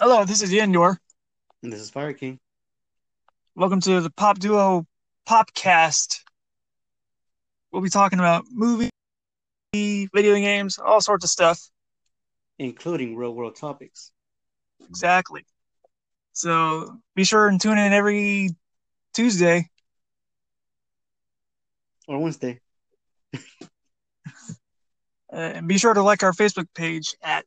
Hello, this is Yendor. And this is Fire King. Welcome to the Pop Duo Popcast. We'll be talking about movie, video games, all sorts of stuff. Including real world topics. Exactly. So be sure and tune in every Tuesday. Or Wednesday. Uh, and be sure to like our Facebook page at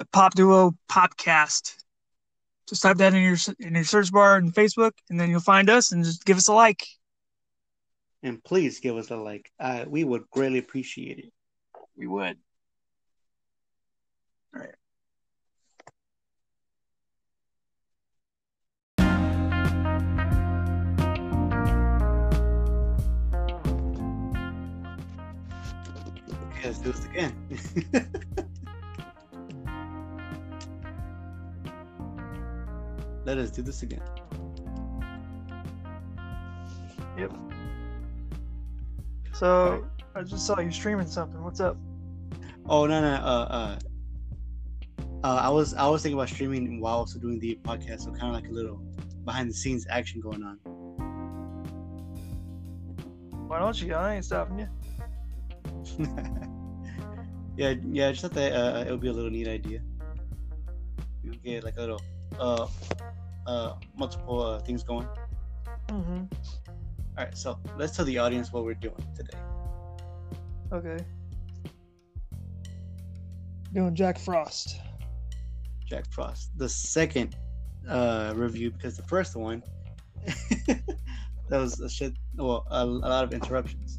the Pop Duo Podcast. Just type that in your in your search bar in Facebook, and then you'll find us and just give us a like. And please give us a like. Uh, we would greatly appreciate it. We would. All right. Let's do this again. Let us do this again. Yep. So I just saw you streaming something. What's up? Oh no no uh uh uh, I was I was thinking about streaming while also doing the podcast, so kind of like a little behind the scenes action going on. Why don't you? I ain't stopping you. yeah, yeah. I just thought that uh, it would be a little neat idea. You get like a little uh uh multiple uh, things going. Mm-hmm. All right, so let's tell the audience what we're doing today. Okay. Doing Jack Frost. Jack Frost, the second uh review because the first one that was a shit. Well, a, a lot of interruptions.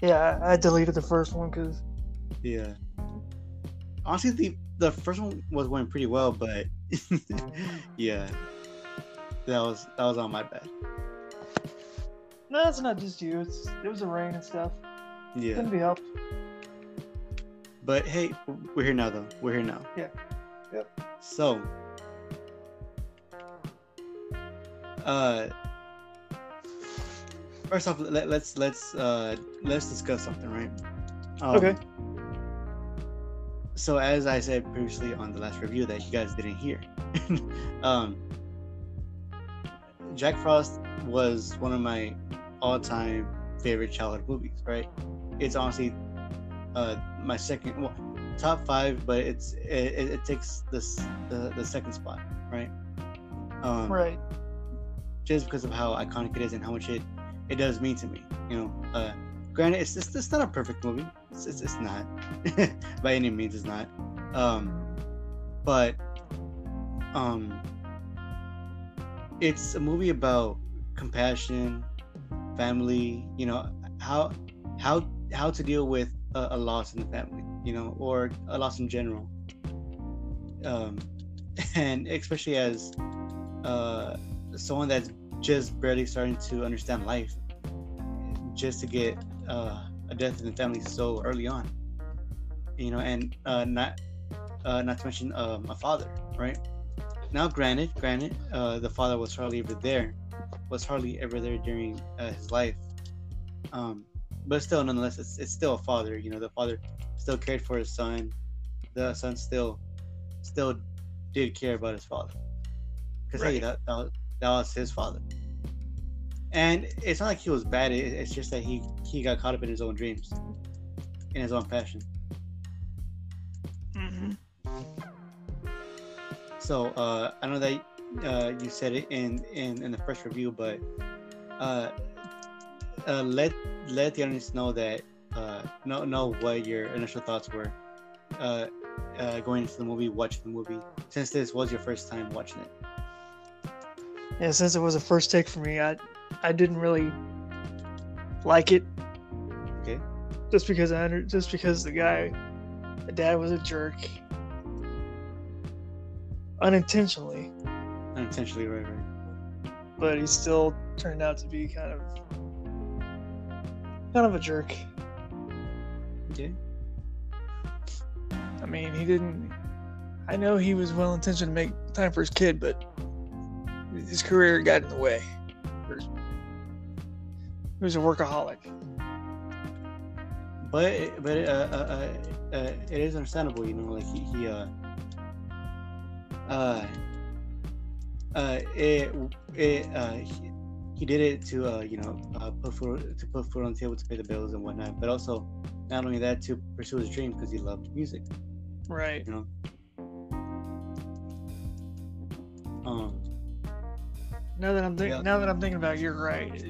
Yeah, I, I deleted the first one because Yeah. Honestly, the the first one was going pretty well, but yeah, that was that was on my bed. no, it's not just you. It's it was the rain and stuff. Yeah, Couldn't be helped. but hey, we're here now though. We're here now. Yeah. Yep. So, uh, first off, let, let's let's uh let's discuss something, right? Um, Okay. So as I said previously on the last review that you guys didn't hear, um, Jack Frost was one of my all-time favorite childhood movies. Right? It's honestly uh my second, well, top five, but it's it, it, takes this the, the second spot. Right? Um, Right. just because of how iconic it is and how much it it does mean to me. You know, uh, granted, it's it's, it's not a perfect movie. It's it's, it's not by any means. It's not. Um, but um, it's a movie about compassion, family. You know how how how to deal with a, a loss in the family. You know, or a loss in general. Um, and especially as uh, someone that's just barely starting to understand life just to get uh, a death in the family so early on you know and uh, not uh, not to mention um, a father right? Now granted granted uh, the father was hardly ever there was hardly ever there during uh, his life. Um, but still nonetheless it's, it's still a father you know the father still cared for his son. The son still still did care about his father. Because hey Right. that, that, that was his father and it's not like he was bad it's just that he he got caught up in his own dreams in his own passion Mm-hmm. so uh i know that uh you said it in in in the first review but uh uh let let the audience know that uh know know what your initial thoughts were uh uh going into the movie watching the movie since this was your first time watching it Yeah, since it was a first take for me, I I didn't really like it. Okay. Just because I under, just because the guy, the dad was a jerk. Unintentionally, unintentionally right right but he still turned out to be kind of kind of a jerk. okay I mean, he didn't. I know he was well intentioned to make time for his kid, but his career got in the way. Was a workaholic. but but uh, uh, uh, uh, it is understandable you know like he, he uh uh, uh, it it uh, he, he did it to uh, you know uh, put food to put food on the table to pay the bills and whatnot, but also not only that to pursue his dream because he loved music. Right. You know. Um. Now that I'm thinking, Yeah. now that I'm thinking about, it, you're right.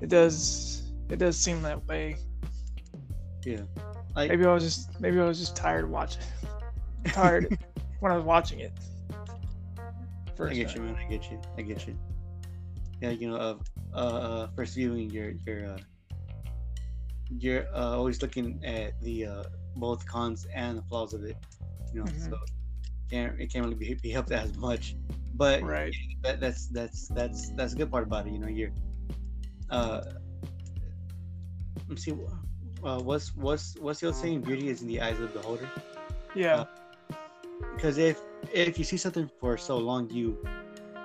It, does. It does seem that way. Yeah. Like Maybe I was just. Maybe I was just tired watching. Tired when I was watching it. I First get time. you, man. I get you. I get you. Yeah, you know, uh, uh, first viewing, you're you're uh, you're uh, always looking at the uh, both cons and the flaws of it. You know, Mhm. so can't it can't really be, be helped as much. But Right. that, that's that's that's that's a good part about it. You know, you're uh, let me see. Uh, what's what's what's the old saying? Beauty is in the eyes of the beholder Yeah. because if if you see something for so long you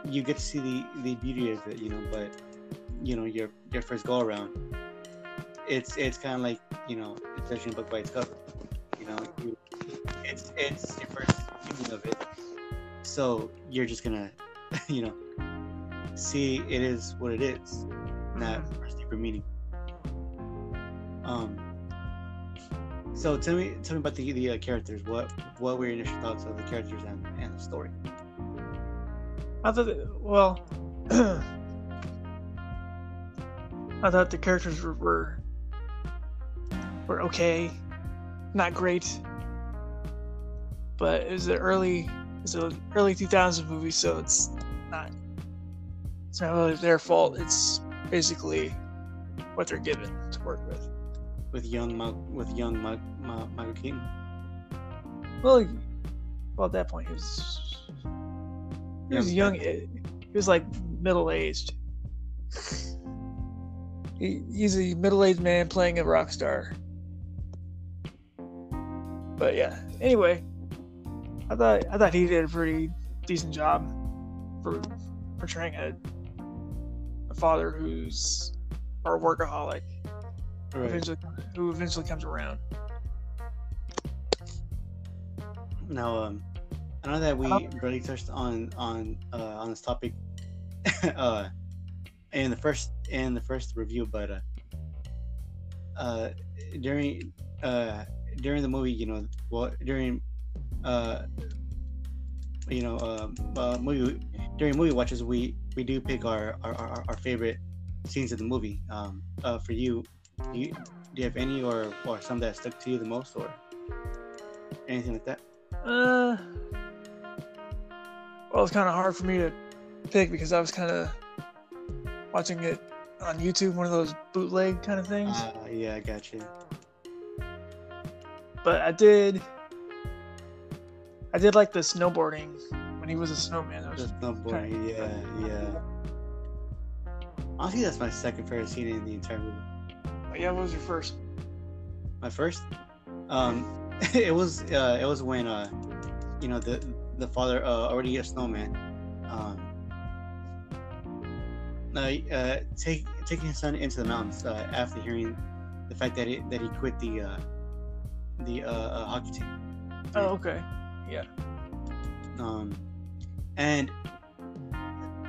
you get to see the the beauty of it you know but you know your your first go around it's it's kind of like you know it's judging a book by its cover you know you, it's it's your first viewing of it so you're just gonna you know see it is what it is not Mhm. for deeper meaning um so tell me, tell me about the the uh, characters. What what were your initial thoughts of the characters and, and the story? I thought. that- Well. I thought the characters were, were were okay, not great, but it was an early it's an early 2000s movie, so it's not it's not really their fault. It's basically what they're given to work with. With young Ma- with young Ma- Ma- Michael Keaton. Well, well, at that point he was he was Young. He was like middle aged. He, he's a middle aged man playing a rock star. But yeah. Anyway, I thought I thought he did a pretty decent job for portraying a, a father who's or a workaholic who Right. eventually, who eventually comes around. Now, um, I know that we Uh, really touched on on uh, on this topic uh, in the first in the first review, but uh, uh, during uh, during the movie, you know, well, during uh, you know, um, uh, movie during movie watches, we we do pick our our, our, our favorite scenes of the movie. Um, uh, for you, do you do you have any or or some that stuck to you the most, or anything like that? Uh, well, it's kind of hard for me to pick because I was kind of watching it on YouTube, one of those bootleg kind of things. Uh, yeah, I got you. but I did, I did like the snowboarding when he was a snowman. That was, Just snowboarding, yeah, yeah. Honestly, that's my second favorite scene in the entire movie. yeah, what was your first? My first, um, it was uh, it was when uh, you know the the father uh, already a snowman, um, uh, uh, take taking his son into the mountains uh, after hearing the fact that he that he quit the uh, the uh, uh, hockey team. Oh, okay. Yeah. Um, and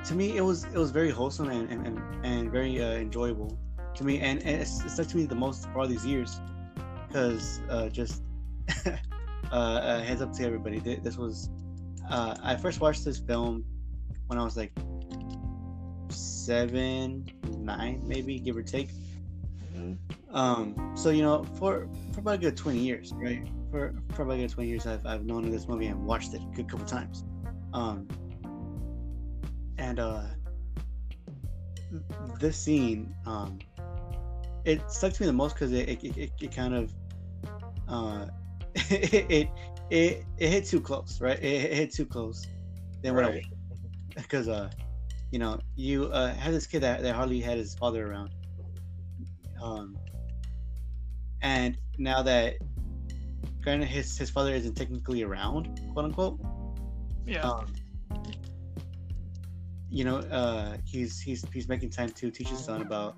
to me it was it was very wholesome and and, and, and very uh, enjoyable to me. And, and it's, it stuck to me the most for all these years because uh, just uh, uh, heads up to everybody this was uh, i first watched this film when i was like seven nine maybe give or take. Um so you know for for about a good 20 years right? For for about a good 20 years i've, I've known this movie and watched it a good couple times um and uh this scene um it stuck to me the most because it it, it it kind of uh it, it it it hit too close right? It, it hit too close than what i because uh you know you uh had this kid that, that hardly had his father around. Um and now that granted his his father isn't technically around quote unquote Yeah. um you know uh he's he's he's making time to teach his son about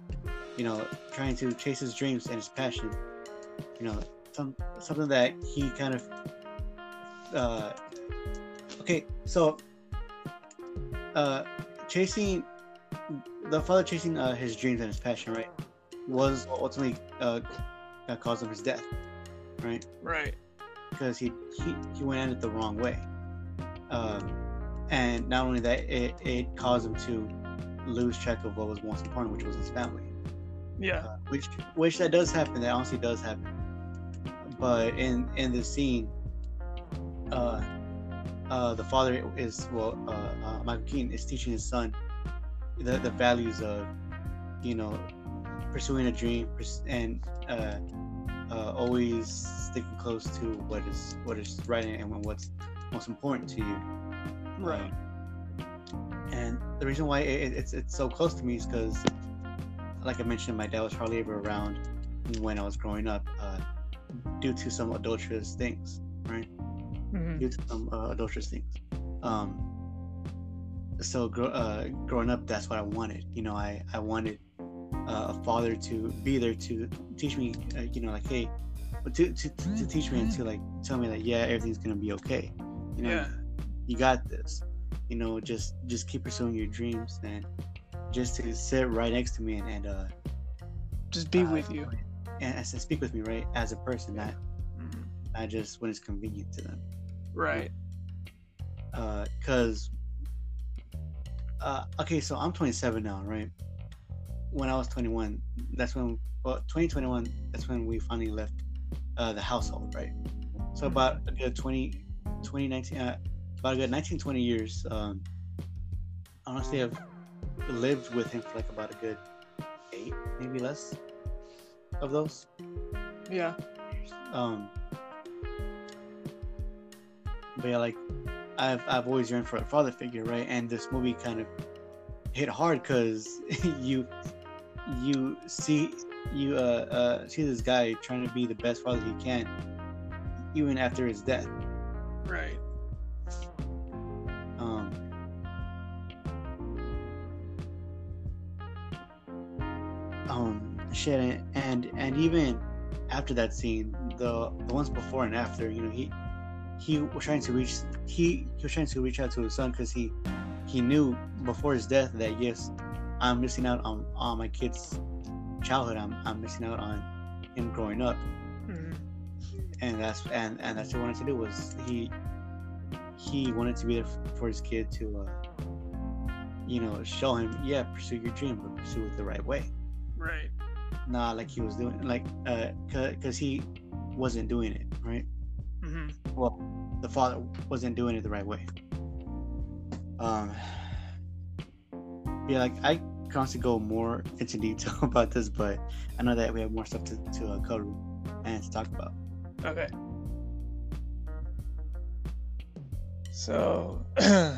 you know trying to chase his dreams and his passion you know some something that he kind of uh okay, so uh, chasing the father chasing uh, his dreams and his passion, right, was ultimately uh, that caused him his death, right? Right. Because he he, he went at it the wrong way, um, and not only that, it, it caused him to lose track of what was most important, which was his family. Yeah. Uh, which which that does happen. That honestly does happen. But in in the scene, uh, uh, the father is well, uh, uh, Michael Keaton is teaching his son the the values of, you know, pursuing a dream and uh, uh, always sticking close to what is what is right and what's most important to you. Right. Um, and the reason why it, it's it's so close to me is because, like I mentioned, my dad was hardly ever around when I was growing up, uh, due to some adulterous things, right? Mhm. Due to some uh, adulterous things. Um, so gro- uh, growing up, that's what I wanted. You know, I I wanted uh, a father to be there to teach me. Uh, you know, like hey, but to, to to to teach me and to like tell me that yeah, everything's gonna be okay. You know, Yeah. you got this you know just just keep pursuing your dreams and just to sit right next to me and, and uh Just be uh, with you. and, and speak with me right as a person not Mhm. not just when it's convenient to them Right. uh because uh okay so i'm 27 now right when i was 21 that's when well 2021 that's when we finally left uh the household right so about a good 20 2019 uh, about a good 19 20 years um honestly i've lived with him for like about a good eight maybe less of those. Yeah. um but yeah like i've i've always yearned for a father figure right? And this movie kind of hit hard because you you see you uh uh see this guy trying to be the best father he can even after his death Right. um um shit and and, and even after that scene the the ones before and after you know he he was trying to reach he he was trying to reach out to his son because he he knew before his death that yes i'm missing out on on my kid's childhood i'm, I'm missing out on him growing up Mhm. And that's and and that's what he wanted to do was he he wanted to be there for his kid to uh you know show him yeah pursue your dream but pursue it the right way. Right. not like he was doing like uh because he wasn't doing it right? Hmm well the father wasn't doing it the right way. Um yeah like i constantly go more into detail about this but i know that we have more stuff to, to uh, cover and to talk about Okay. So.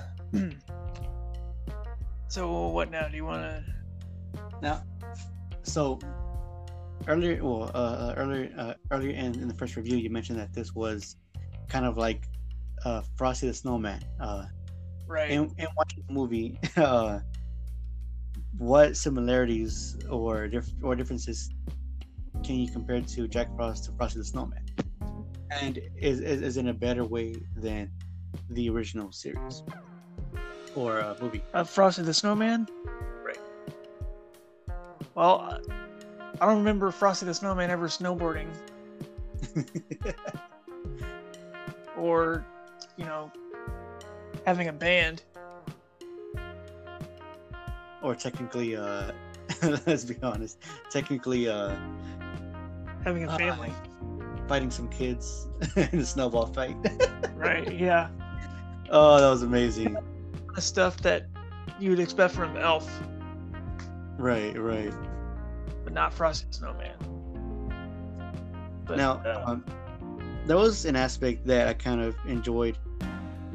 so what now? Do you want to? Now, so earlier, well, uh, uh, earlier, uh, earlier in, in the first review, you mentioned that this was kind of like uh, Frosty the Snowman. Uh, Right. in, in watching the movie, uh, what similarities or diff- or differences can you compare to Jack Frost to Frosty the Snowman? And is, is is in a better way than the original series or uh, movie? Uh, Frosty the Snowman. Right. Well, uh, I don't remember Frosty the Snowman ever snowboarding or, you know, having a band. or technically uh let's be honest technically uh Having a Uh, family. Fighting some kids in a snowball fight right. Yeah. oh that was amazing The stuff that you would expect from Elf, right right but not Frosty the Snowman. But, now uh, um, there was an aspect that i kind of enjoyed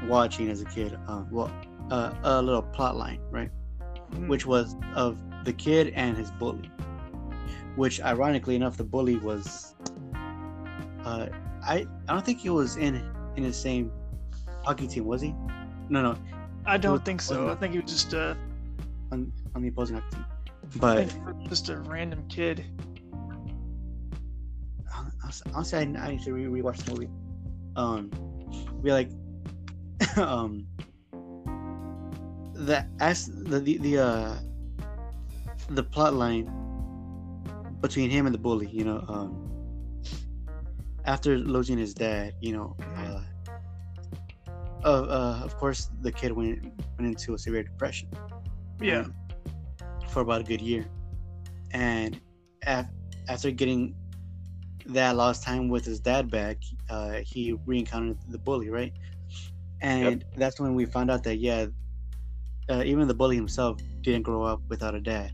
watching as a kid um well uh, a little plot line right mm, which was of the kid and his bully which ironically enough the bully was uh i i don't think he was in in his same hockey team was he no no I don't think so. I think he was just a, on, on the opposing hockey team but was just a random kid. honestly I, I need to re- rewatch the movie. Um, be like, um, the as the the, the uh the plot line between him and the bully, you know, um, after losing his dad, you know, uh, uh, uh, of course, the kid went went into a severe depression. Yeah. um, for about a good year, and af- after getting that lost time with his dad back, uh, he re-encountered the bully, right? And that's when we found out that yeah, uh, even the bully himself didn't grow up without a dad.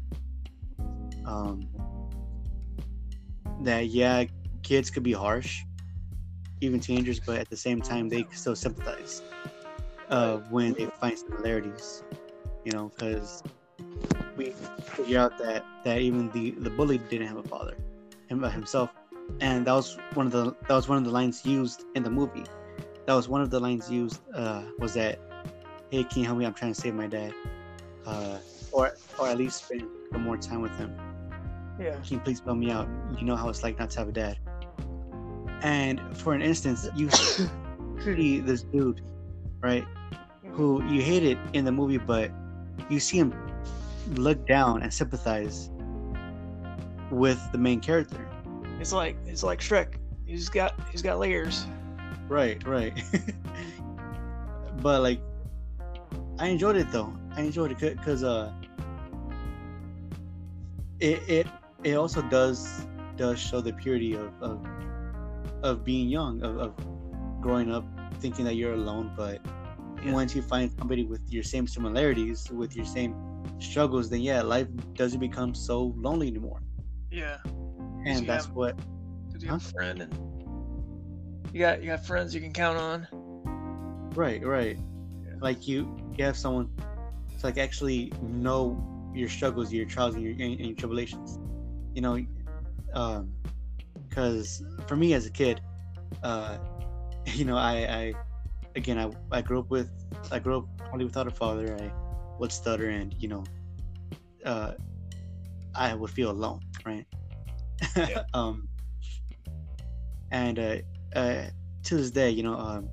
Um, that yeah, kids could be harsh, even teenagers, but at the same time they still sympathize uh, when they find similarities. You know, because we figure out that that even the the bully didn't have a father him himself, and that was one of the that was one of the lines used in the movie. That was one of the lines used uh, was that, "Hey, can you help me? I'm trying to save my dad," uh, or or at least spend more time with him. Yeah. Can you please help me out? You know how it's like not to have a dad. And for an instance, you see this dude, right, who you hated in the movie, but you see him look down and sympathize with the main character. It's like it's like Shrek. He's got he's got layers. Right, right. but like, I enjoyed it though. I enjoyed it because uh, it it it also does does show the purity of of, of being young, of, of growing up thinking that you're alone, but Yeah. once you find somebody with your same similarities, with your same struggles, then yeah, life doesn't become so lonely anymore. Yeah. And that's have- what Because you have a friend and you got you got friends you can count on. Right, right. Yeah. Like you, you have someone to like actually know your struggles, your trials, and your, and your tribulations. You know, um, because for me as a kid, uh, you know, I, I, again, I, I grew up with, I grew up only without a father. I would stutter, and you know, uh, I would feel alone, right? Yeah. um, and uh, uh, to this day, you know, um,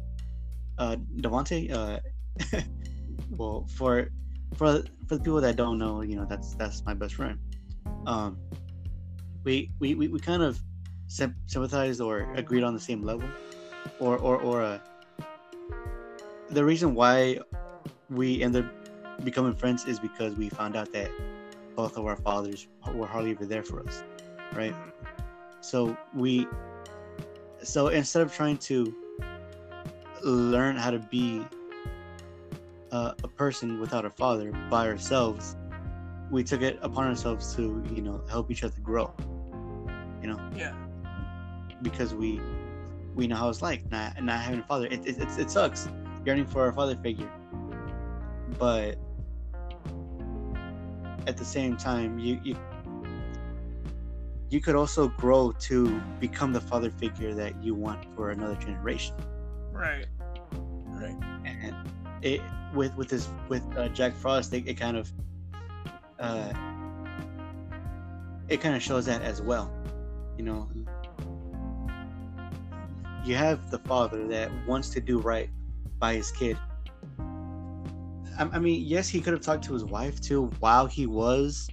uh, Devonte, uh, well, for for for the people that don't know, you know, that's that's my best friend. Um, we we we, we kind of sympathized or agreed on the same level, or or or uh, the reason why we ended up becoming friends is because we found out that both of our fathers were hardly ever there for us, right? So we, so instead of trying to learn how to be uh, a person without a father by ourselves, we took it upon ourselves to, you know, help each other grow. You know, Yeah. Because we we know how it's like not not having a father. It it, it, it sucks yearning for a father figure, but at the same time, you you you could also grow to become the father figure that you want for another generation. Right. Right. and it with with this with uh, Jack Frost, it, it kind of uh, it kind of shows that as well. You know, you have the father that wants to do right by his kid. I, I mean, yes, he could have talked to his wife too while he was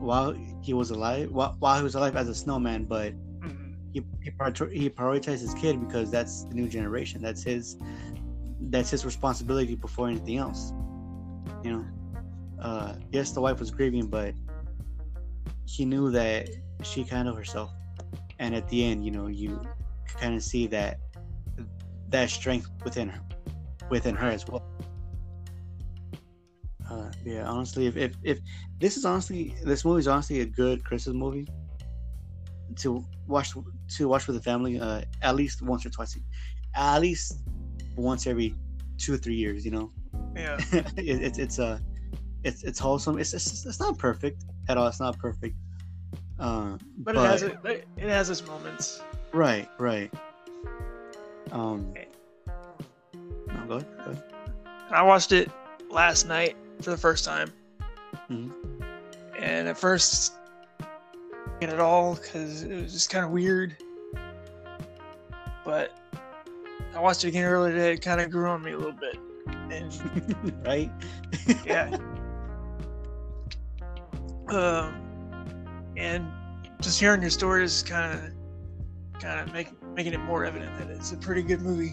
while he was alive while, while he was alive as a snowman, but Mhm. he he, he prioritized his kid because that's the new generation. That's his that's his responsibility before anything else. You know, uh, yes, the wife was grieving, but he knew that she can't know herself, and at the end, you know, you kind of see that that strength within her, within her as well. Uh, yeah, honestly, if, if if this is honestly this movie is honestly a good Christmas movie to watch to watch with the family uh, at least once or twice, at least once every two or three years. You know, Yeah. it, it's it's uh, it's it's wholesome. It's, it's it's not perfect at all. It's not perfect. Uh, But, it has it. It it has its moments. Right, right. Um, Okay. no, go ahead, go ahead. I watched it last night for the first time, Mhm. and at first, get it all because it was just kind of weird. But I watched it again earlier today. It kind of grew on me a little bit and right? yeah. Um, and just hearing your stories is kind of, kind of make, making it more evident that it's a pretty good movie.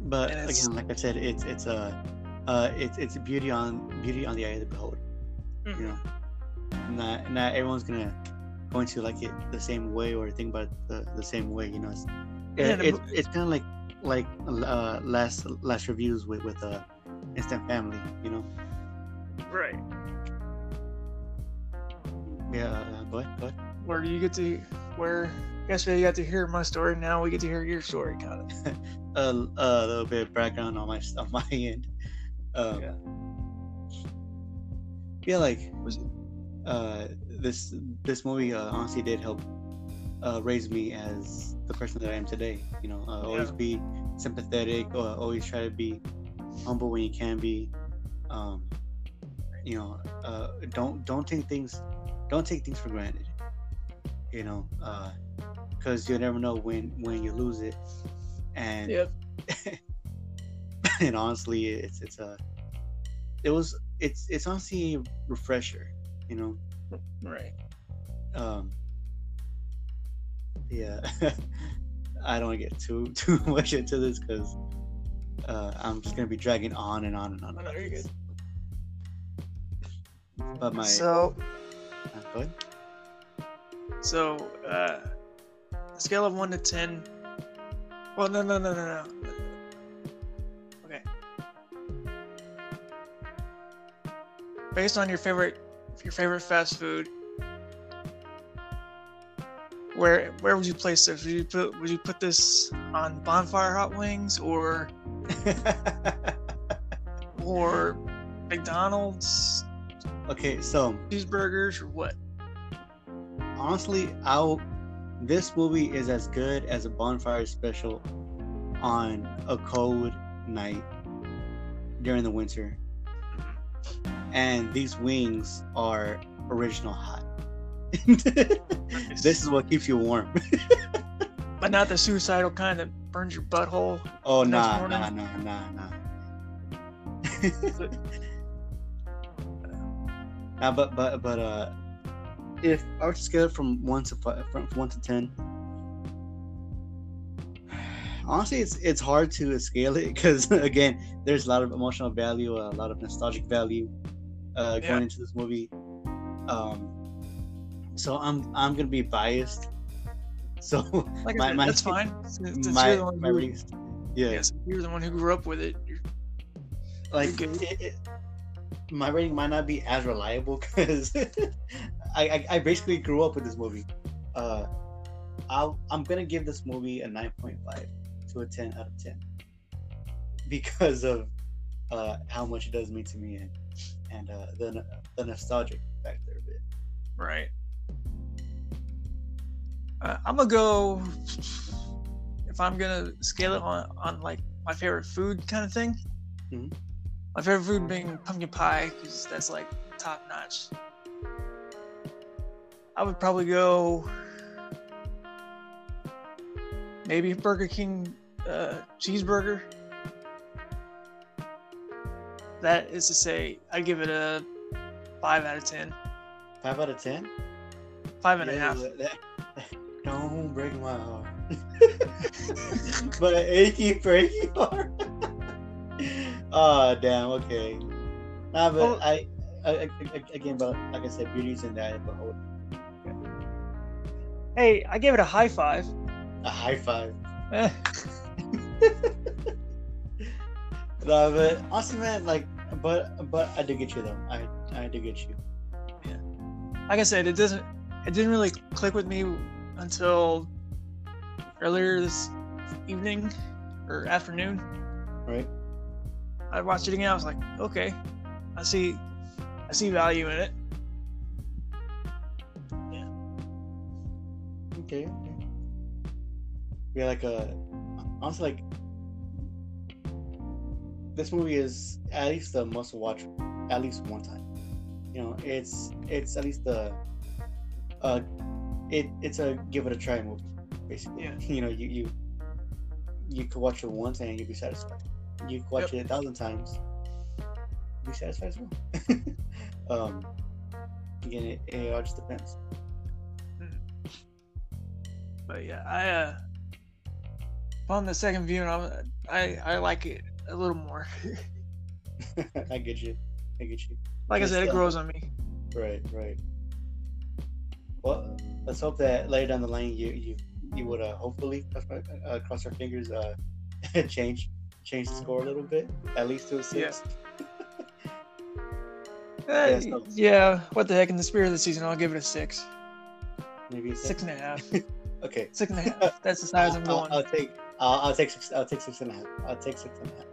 But again, like I said, it's it's a uh, it's it's beauty on beauty on the eye of the beholder. Mhm. You know, not not everyone's gonna going to like it the same way or think about it the, the same way. You know, it's Yeah, yeah, the it's, it's kind of like like uh, last last reviews with with uh, Instant Family. You know, Right. yeah. Uh, go ahead, go ahead. Where do you get to, where yesterday you got to hear my story, now we get to hear your story, kind of. a, a little bit of background on my on my end. Um, Yeah. yeah, like Was it? uh, this this movie uh, honestly did help uh, raise me as the person that I am today. You know, uh, always be sympathetic. Uh, always try to be humble when you can be. Um, you know, uh, don't don't take things don't take things for granted. You know, because you'll never know when when you lose it. And Yep. and honestly, it's it's a it was it's it's honestly a refresher. You know, Right. um yeah i don't want to get too too much into this because uh i'm just gonna be dragging on and on and on Oh, no, you're good. but my So, uh, go ahead. So, uh, scale of one to ten. Well, no, no, no, no, no. Okay. Based on your favorite, your favorite fast food, where where would you place this? Would you put would you put this on Bonfire Hot Wings or or McDonald's okay so cheeseburgers or what? Honestly i'll this movie is as good as a bonfire special on a cold night during the winter and these wings are original hot this is what keeps you warm But not the suicidal kind that burns your butthole. Oh nah, nah, nah, nah, nah. nah, but but but uh, if I were to scale it from one to five, from one to ten, honestly, it's it's hard to scale it because again, there's a lot of emotional value, a lot of nostalgic value, uh, going Yeah. into this movie. Um, so I'm I'm gonna be biased. So Like My- said, my- that's fine. Since, since my you're the one my who, yeah. yes, you're the one who grew up with it. You're, like You're it, it, my rating might not be as reliable because I, I I basically grew up with this movie. Uh, I'll, I'm gonna give this movie a 9.5 to a 10 out of 10 because of uh, how much it does mean to me and and uh, the the nostalgic factor of it. right. Uh, I'm gonna go. If I'm gonna scale it on on like my favorite food kind of thing, Mhm. my favorite food being pumpkin pie because that's like top notch. I would probably go maybe Burger King uh, cheeseburger. That is to say, I give it a five out of ten. Five out of 10. Five and a half. that- that- don't break my heart. but an achy breaky heart. oh damn. Okay. Nah, but Well- I, I, I, again, but like I said, beauty's in the eye of the beholder. Hey, I gave it a high five. A high five. Eh, No, but honestly, man, like, but but I did get you though. I I did get you. Yeah. Like I said, it doesn't. It didn't really click with me until earlier this evening or afternoon. Right. I watched it again. I was like, okay, I see, I see value in it. Okay. okay. Yeah, like uh, honestly, like this movie is at least a must watch at least one time. You know, it's it's at least the uh, it it's a give it a try movie, basically. Yeah. You know, you you you could watch it once and you'd be satisfied. You can watch Yep. it a thousand times. Be satisfied as well. um, again, it, it all just depends. But yeah, I uh, upon the second viewing, I'm, I I like it a little more. I get you. I get you. like I It's, said, it uh, grows on me. Right, right. Well, let's hope that later down the lane, you you you would uh, hopefully cross, my- uh, cross our fingers uh change change the score a little bit at least to a six. Uh, yeah, so- yeah, what the heck? In the spirit of the season, I'll give it a six, Maybe a six and a half, Okay. six and a half. That's the size I'm I'll, going. I'll take I'll, I'll take six I'll take six and a half. I'll take six and a half.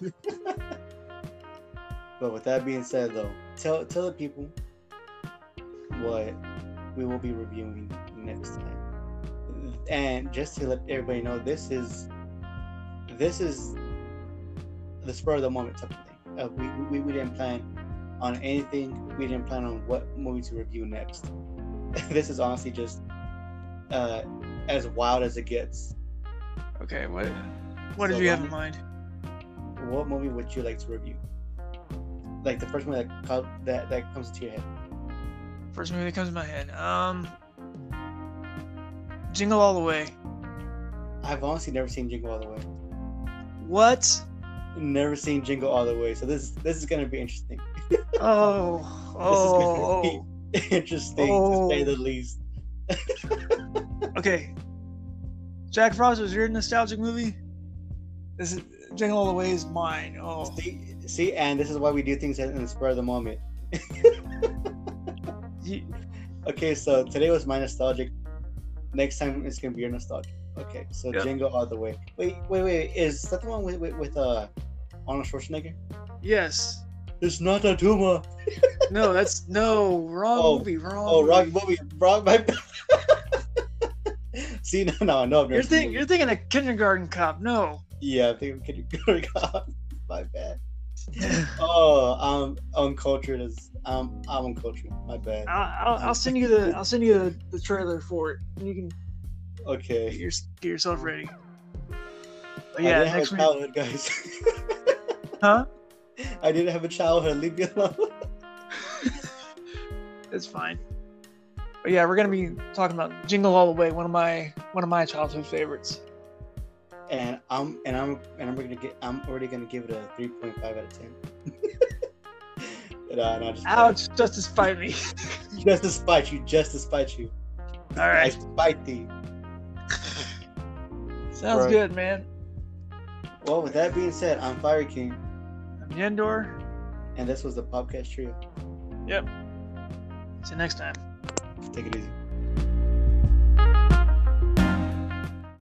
but with that being said though, tell tell the people what we will be reviewing next time. And just to let everybody know, this is this is the spur of the moment type of thing. Uh, we, we we didn't plan on anything. We didn't plan on what movie to review next. this is honestly just uh, as wild as it gets. Okay, what what did you have in mind? What movie would you like to review? Like the first one that co- that that comes to your head. First movie that comes to my head. Um, Jingle All the Way. I've honestly never seen Jingle All the Way. What? Never seen Jingle All the Way, so this this is gonna be interesting. Oh, oh, gonna oh. interesting to say Oh. the least. Okay. Jack Frost was your nostalgic movie. This is Jingle All the Way is mine. Oh, See, see, and this is why we do things in the spur of the moment. Okay, so today was my nostalgic. Next time it's gonna be your nostalgic. Okay, so Yep. Jingle All the Way. Wait, wait, wait. Is that the one with with, with uh Arnold Schwarzenegger? yes. It's not a tumor. No, that's no wrong Oh, movie. Wrong. Oh, wrong movie. movie. Wrong. My. See, no, no, no. You're thinking. it. You're thinking of Kindergarten Cop. No. Yeah, I think I'm kidding. My bad. Oh, I'm uncultured as um, I'm uncultured. My bad. I'll, I'll, I'll send you the. I'll send you the, the trailer for it. And you can get, Okay. your, get yourself ready. But I didn't have a week. childhood, guys. Huh? I didn't have a childhood. Leave me alone. It's fine. But yeah, we're gonna be talking about Jingle All the Way, one of my one of my childhood favorites. And I'm and I'm and I'm gonna get. I'm already gonna give it a three point five out of ten. no, uh, just Ouch! Just to spite me. Just to spite you. Just to spite you. All right. I spite thee. sounds Right. good, man. Well, with that being said, I'm Fire King, I'm Yendor. and this was the podcast trio. Yep. See you next time. Take it easy.